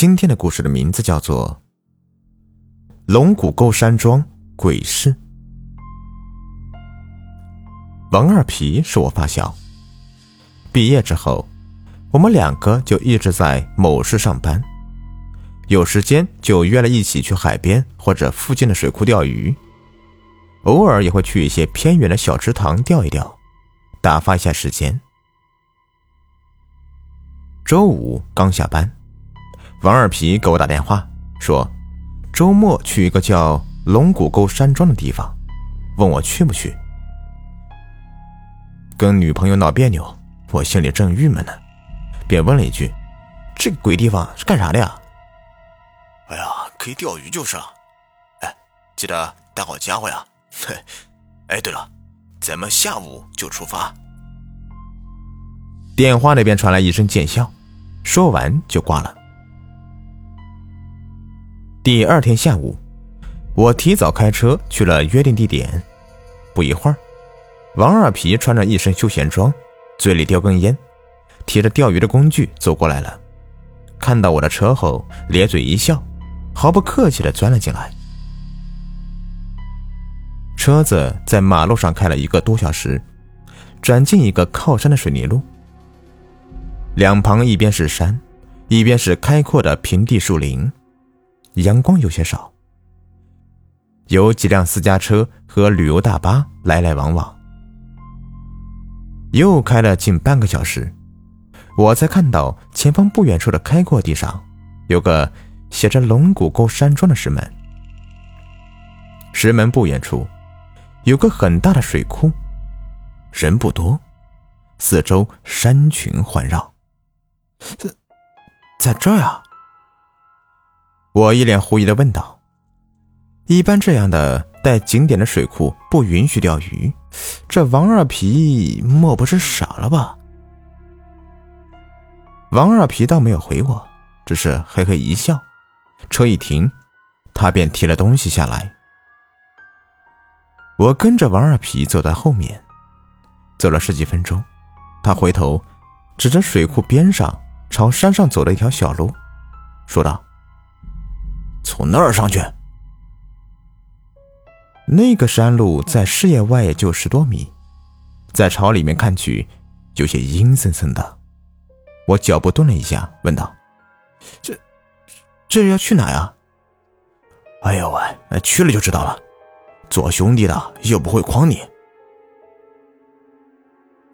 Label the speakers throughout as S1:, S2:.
S1: 今天的故事的名字叫做《龙骨沟山庄鬼事》。王二皮是我发小，毕业之后，我们两个就一直在某市上班，有时间就约了一起去海边或者附近的水库钓鱼，偶尔也会去一些偏远的小池塘钓一钓，打发一下时间。周五刚下班。王二皮给我打电话说，周末去一个叫龙骨沟山庄的地方，问我去不去。跟女朋友闹别扭，我心里正郁闷呢，便问了一句：“这个鬼地方是干啥的呀？”“
S2: 哎呀，可以钓鱼就是了。”“哎，记得带好家伙呀。”“嘿，哎，对了，咱们下午就出发。”
S1: 电话那边传来一声贱笑，说完就挂了。第二天下午，我提早开车去了约定地点。不一会儿，王二皮穿着一身休闲装，嘴里叼根烟，提着钓鱼的工具走过来了。看到我的车后，咧嘴一笑，毫不客气地钻了进来。车子在马路上开了一个多小时，转进一个靠山的水泥路。两旁一边是山，一边是开阔的平地树林。阳光有些少，有几辆私家车和旅游大巴来来往往。又开了近半个小时，我才看到前方不远处的开阔地上有个写着“龙骨沟山庄”的石门。石门不远处有个很大的水库，人不多，四周山群环绕。
S2: 在在这儿啊！
S1: 我一脸狐疑的问道：“一般这样的带景点的水库不允许钓鱼，这王二皮莫不是傻了吧？”王二皮倒没有回我，只是嘿嘿一笑。车一停，他便提了东西下来。我跟着王二皮走在后面，走了十几分钟，他回头指着水库边上朝山上走的一条小路，说道。
S2: 从那儿上去。
S1: 那个山路在视野外也就十多米，在朝里面看去，有些阴森森的。我脚步顿了一下，问道：“
S2: 这，这要去哪呀？”“哎呦喂，去了就知道了。做兄弟的又不会诓你。”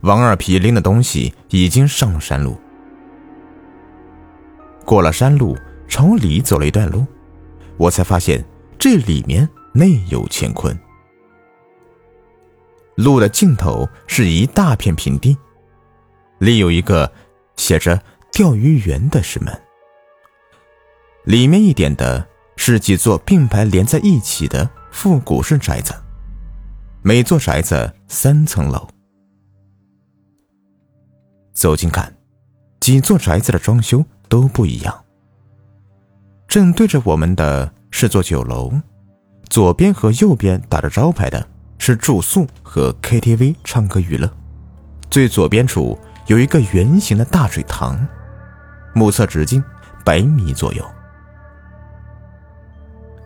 S1: 王二皮拎的东西已经上了山路，过了山路，朝里走了一段路。我才发现这里面内有乾坤。路的尽头是一大片平地，里有一个写着“钓鱼园”的石门。里面一点的是几座并排连在一起的复古式宅子，每座宅子三层楼。走近看，几座宅子的装修都不一样。正对着我们的是座酒楼，左边和右边打着招牌的是住宿和 KTV 唱歌娱乐。最左边处有一个圆形的大水塘，目测直径百米左右。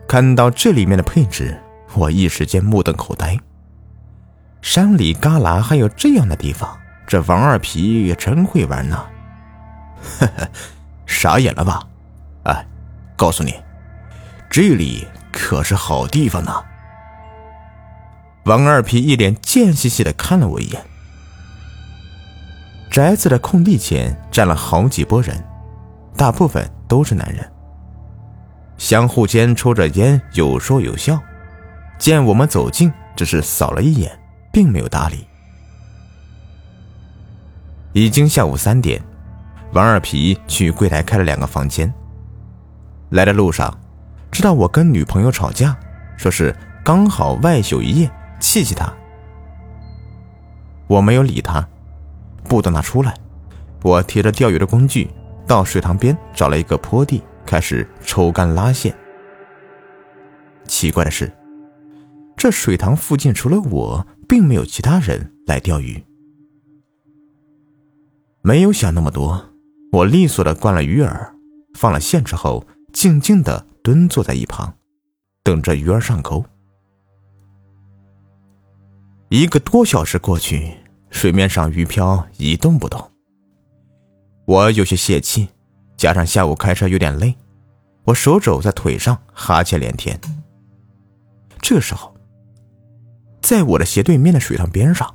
S1: 看到这里面的配置，我一时间目瞪口呆。山里旮旯还有这样的地方，这王二皮也真会玩呢！
S2: 呵呵，傻眼了吧？告诉你，这里可是好地方呢。
S1: 王二皮一脸贱兮兮的看了我一眼。宅子的空地前站了好几拨人，大部分都是男人，相互间抽着烟，有说有笑。见我们走近，只是扫了一眼，并没有搭理。已经下午三点，王二皮去柜台开了两个房间。来的路上，知道我跟女朋友吵架，说是刚好外宿一夜，气气他。我没有理他，不等他出来，我提着钓鱼的工具到水塘边找了一个坡地，开始抽竿拉线。奇怪的是，这水塘附近除了我，并没有其他人来钓鱼。没有想那么多，我利索的灌了鱼饵。放了线之后，静静的蹲坐在一旁，等着鱼儿上钩。一个多小时过去，水面上鱼漂一动不动。我有些泄气，加上下午开车有点累，我手肘在腿上哈欠连天。这时候，在我的斜对面的水塘边上，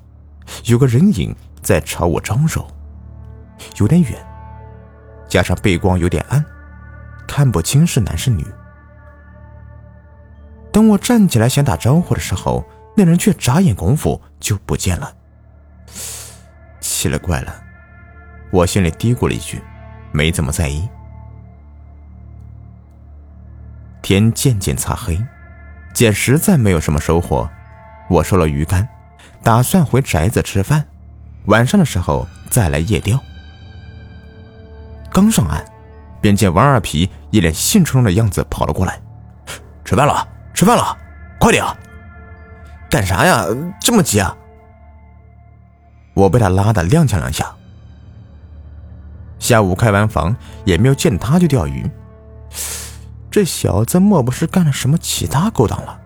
S1: 有个人影在朝我招手，有点远，加上背光有点暗，看不清是男是女。等我站起来想打招呼的时候，那人却眨眼功夫就不见了。奇了怪了，我心里嘀咕了一句，没怎么在意。天渐渐擦黑。见实在没有什么收获，我收了鱼竿，打算回宅子吃饭，晚上的时候再来夜钓。刚上岸，便见王二皮一脸兴冲冲的样子跑了过来：“
S2: 吃饭了，吃饭了，快点！
S1: 干啥呀？这么急啊？”我被他拉的踉跄两下。下午开完房，也没有见他就钓鱼。这小子莫不是干了什么其他勾当了？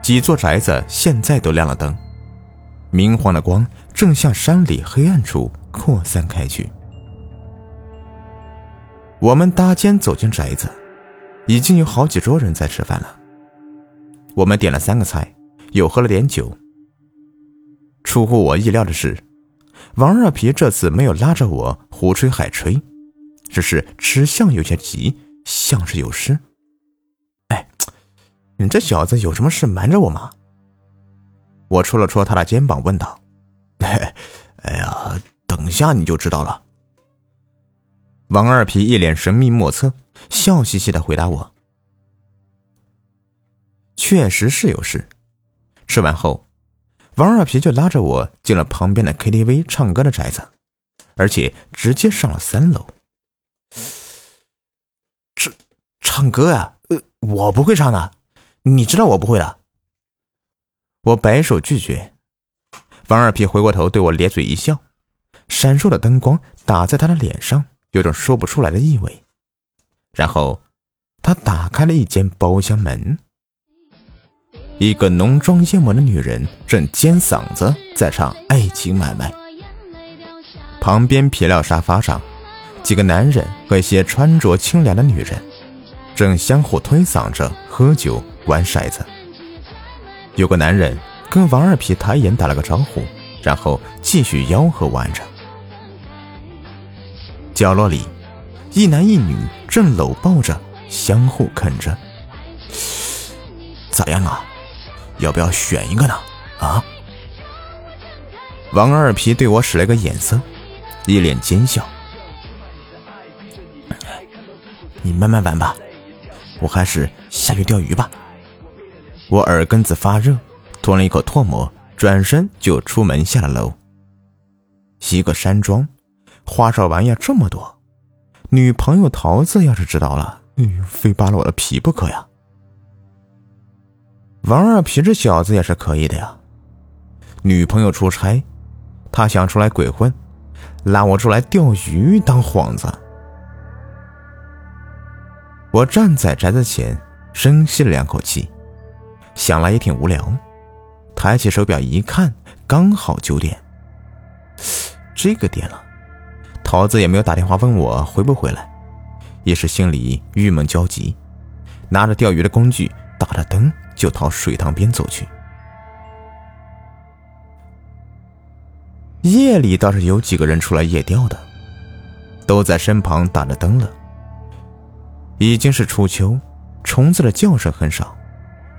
S1: 几座宅子现在都亮了灯，明晃的光正向山里黑暗处扩散开去。我们搭肩走进宅子，已经有好几桌人在吃饭了。我们点了三个菜，又喝了点酒。出乎我意料的是，王二皮这次没有拉着我胡吹海吹。只是吃相有些急，像是有事。哎，你这小子有什么事瞒着我吗？我戳了戳他的肩膀，问道：“
S2: 哎呀，等下你就知道了。”
S1: 王二皮一脸神秘莫测，笑嘻嘻的回答我：“确实是有事。”吃完后，王二皮就拉着我进了旁边的 KTV 唱歌的宅子，而且直接上了三楼。唱唱歌呀？呃，我不会唱的，你知道我不会的。我摆手拒绝。王二皮回过头对我咧嘴一笑，闪烁的灯光打在他的脸上，有种说不出来的意味。然后，他打开了一间包厢门，一个浓妆艳抹的女人正尖嗓子在唱《爱情买卖》。旁边皮料沙发上。几个男人和一些穿着清凉的女人，正相互推搡着喝酒玩骰子。有个男人跟王二皮抬眼打了个招呼，然后继续吆喝玩着。角落里，一男一女正搂抱着，相互啃着。咋样啊？要不要选一个呢？啊？王二皮对我使了个眼色，一脸奸笑。你慢慢玩吧，我还是下去钓鱼吧。我耳根子发热，吞了一口唾沫，转身就出门下了楼。一个山庄，花哨玩意这么多，女朋友桃子要是知道了，哎，非扒了我的皮不可呀！王二皮这小子也是可以的呀，女朋友出差，他想出来鬼混，拉我出来钓鱼当幌子。我站在宅子前，深吸了两口气，想来也挺无聊。抬起手表一看，刚好九点。这个点了，桃子也没有打电话问我回不回来，一时心里郁闷焦急，拿着钓鱼的工具，打着灯就朝水塘边走去。夜里倒是有几个人出来夜钓的，都在身旁打着灯了。已经是初秋，虫子的叫声很少，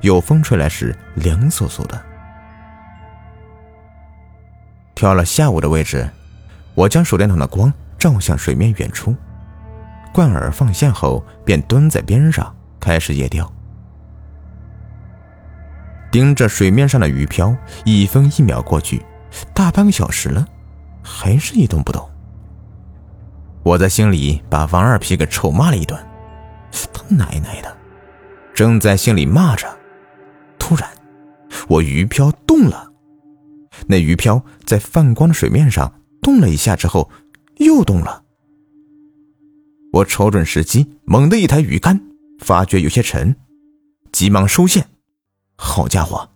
S1: 有风吹来时凉飕飕的。挑了下午的位置，我将手电筒的光照向水面远处，贯耳放线后，便蹲在边上开始夜钓。盯着水面上的鱼漂，一分一秒过去，大半个小时了，还是一动不动。我在心里把王二皮给臭骂了一顿。他奶奶的！正在心里骂着，突然，我鱼漂动了。那鱼漂在泛光的水面上动了一下之后，又动了。我瞅准时机，猛地一抬鱼竿，发觉有些沉，急忙收线。好家伙，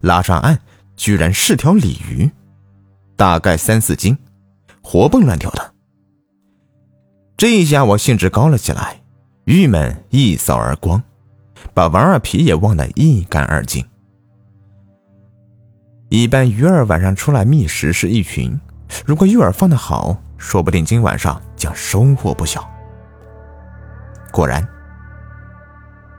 S1: 拉上岸居然是条鲤鱼，大概三四斤，活蹦乱跳的。这一下我兴致高了起来，郁闷一扫而光，把王二皮也忘得一干二净。一般鱼儿晚上出来觅食是一群，如果鱼饵放得好，说不定今晚上将收获不小。果然，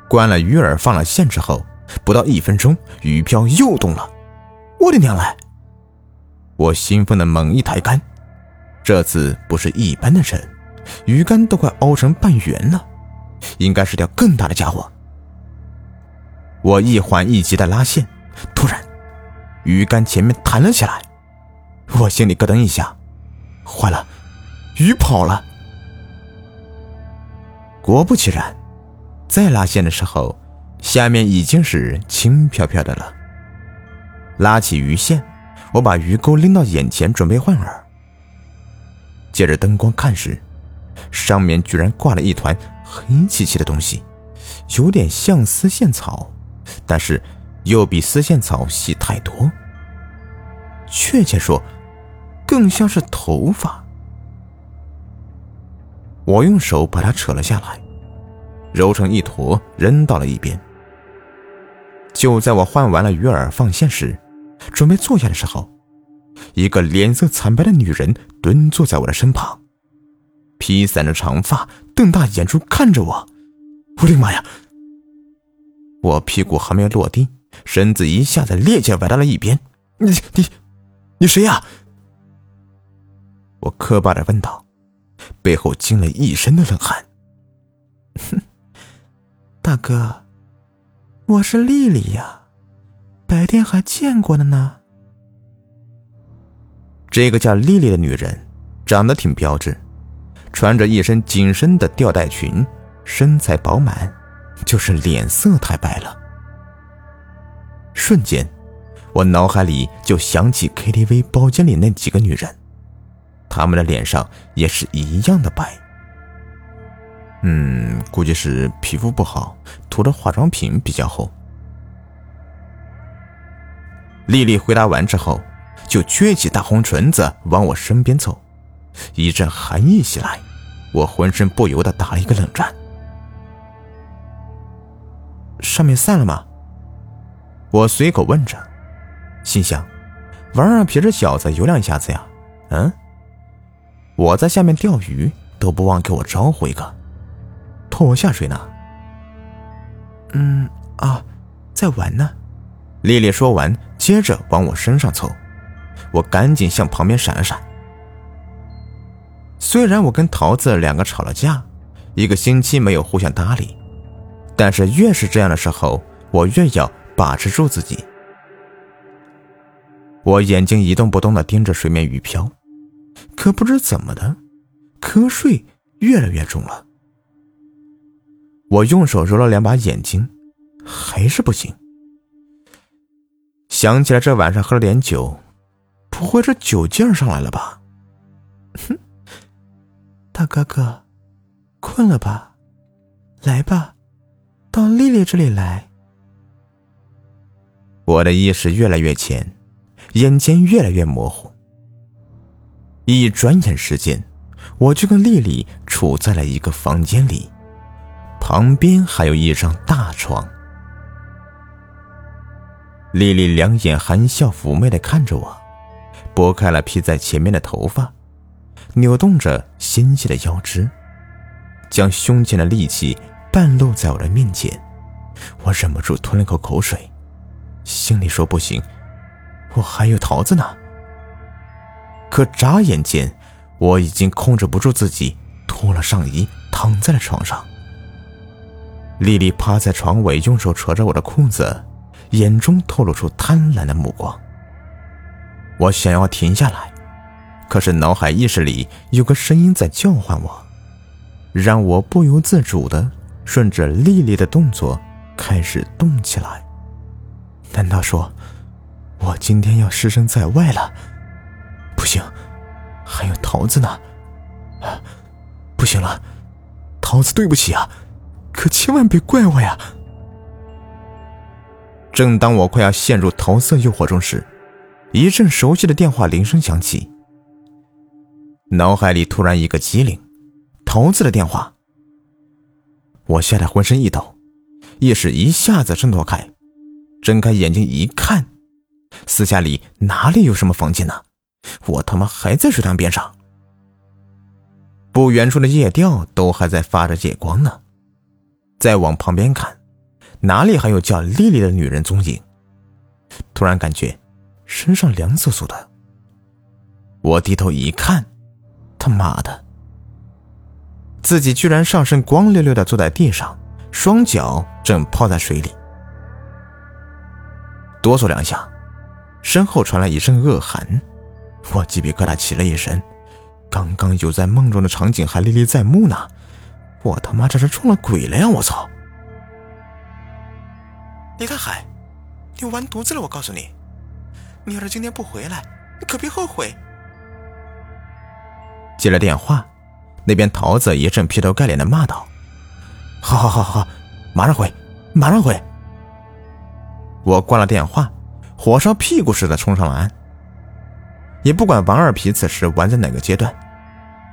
S1: 关了鱼饵放了线之后，不到一分钟，鱼漂又动了。我的娘嘞！我兴奋的猛一抬竿，这次不是一般的沉，鱼竿都快凹成半圆了，应该是条更大的家伙。我一缓一急的拉线，突然。鱼竿前面弹了起来，我心里咯噔一下，坏了，鱼跑了。果不其然，再拉线的时候，下面已经是轻飘飘的了。拉起鱼线，我把鱼钩拎到眼前，准备换饵。借着灯光看时，上面居然挂了一团黑漆漆的东西，有点像丝线草，但是。又比丝线草细太多，确切说，更像是头发。我用手把它扯了下来，揉成一坨，扔到了一边。就在我换完了鱼饵放线时，准备坐下的时候，一个脸色惨白的女人蹲坐在我的身旁，披散着长发，瞪大眼珠看着我。我的妈呀！我屁股还没落地。身子一下子趔趄歪到了一边，你你你谁呀？我磕巴着问道，背后惊了一身的冷汗。哼，大哥，我是丽丽呀，白天还见过的呢。这个叫丽丽的女人长得挺标致，穿着一身紧身的吊带裙，身材饱满，就是脸色太白了。瞬间，我脑海里就想起 KTV 包间里那几个女人，他们的脸上也是一样的白。嗯，估计是皮肤不好，涂的化妆品比较厚。丽丽回答完之后，就撅起大红唇子往我身边凑，一阵寒意袭来，我浑身不由得打了一个冷战。上面散了吗？我随口问着，心想：“王二皮这小子有两下子呀。”嗯，我在下面钓鱼都不忘给我招呼一个，拖我下水呢。嗯啊，在玩呢。丽丽说完，接着往我身上凑，我赶紧向旁边闪了闪。虽然我跟桃子两个吵了架，一个星期没有互相搭理，但是越是这样的时候，我越要。把持住自己，我眼睛一动不动的盯着水面鱼漂，可不知怎么的，瞌睡越来越重了。我用手揉了两把眼睛，还是不行。想起来这晚上喝了点酒，不会这酒劲上来了吧？哼，大哥哥，困了吧？来吧，到丽丽这里来。我的意识越来越浅，眼前越来越模糊。一转眼时间，我就跟丽丽处在了一个房间里，旁边还有一张大床。丽丽两眼含笑妩媚的看着我，拨开了披在前面的头发，扭动着纤细的腰肢，将胸前的力气半露在我的面前。我忍不住吞了口口水。心里说不行，我还有桃子呢。可眨眼间，我已经控制不住自己，脱了上衣，躺在了床上。丽丽趴在床尾，用手扯着我的裤子，眼中透露出贪婪的目光。我想要停下来，可是脑海意识里有个声音在叫唤我，让我不由自主的顺着丽丽的动作开始动起来。难道说，我今天要失身在外了？不行，还有桃子呢！不行了，桃子，对不起啊，可千万别怪我呀！正当我快要陷入桃色诱惑中时，一阵熟悉的电话铃声响起，脑海里突然一个机灵，桃子的电话。我吓得浑身一抖，意识一下子挣脱开，睁开眼睛一看，私下里哪里有什么房间呢？我他妈还在水塘边上。不远处的夜钓都还在发着夜光呢，再往旁边看，哪里还有叫丽丽的女人踪影？突然感觉身上凉飕飕的。我低头一看，他妈的，自己居然上身光溜溜的坐在地上，双脚正泡在水里。哆嗦两下，身后传来一声恶寒，我鸡皮疙瘩起了一身。刚刚有在梦中的场景还历历在目呢，我他妈这是撞了鬼了呀！我操！
S2: 李大海，你完犊子了！我告诉你，你要是今天不回来，你可别后悔。
S1: 接了电话，那边桃子一阵劈头盖脸的骂道：“好好好好，马上回，马上回！”我挂了电话，火烧屁股似的冲上了岸，也不管王二皮此时玩在哪个阶段。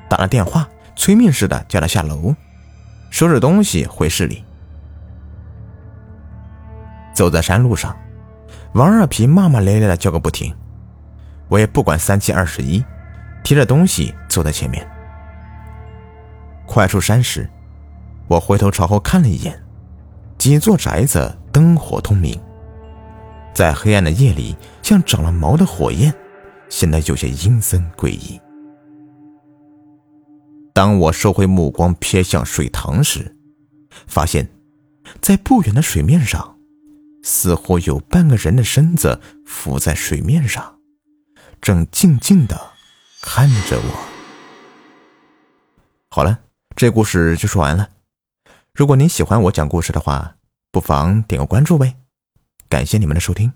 S1: 打了电话，催命似的叫他下楼，收拾东西回市里。走在山路上，王二皮骂骂咧咧的叫个不停，我也不管三七二十一，提着东西走在前面。快出山时，我回头朝后看了一眼，几座宅子灯火通明，在黑暗的夜里像长了毛的火焰，显得有些阴森诡异。当我收回目光，瞥向水塘时，发现，在不远的水面上，似乎有半个人的身子浮在水面上，正静静的看着我。好了，这故事就说完了。如果您喜欢我讲故事的话，不妨点个关注呗。感谢你们的收听。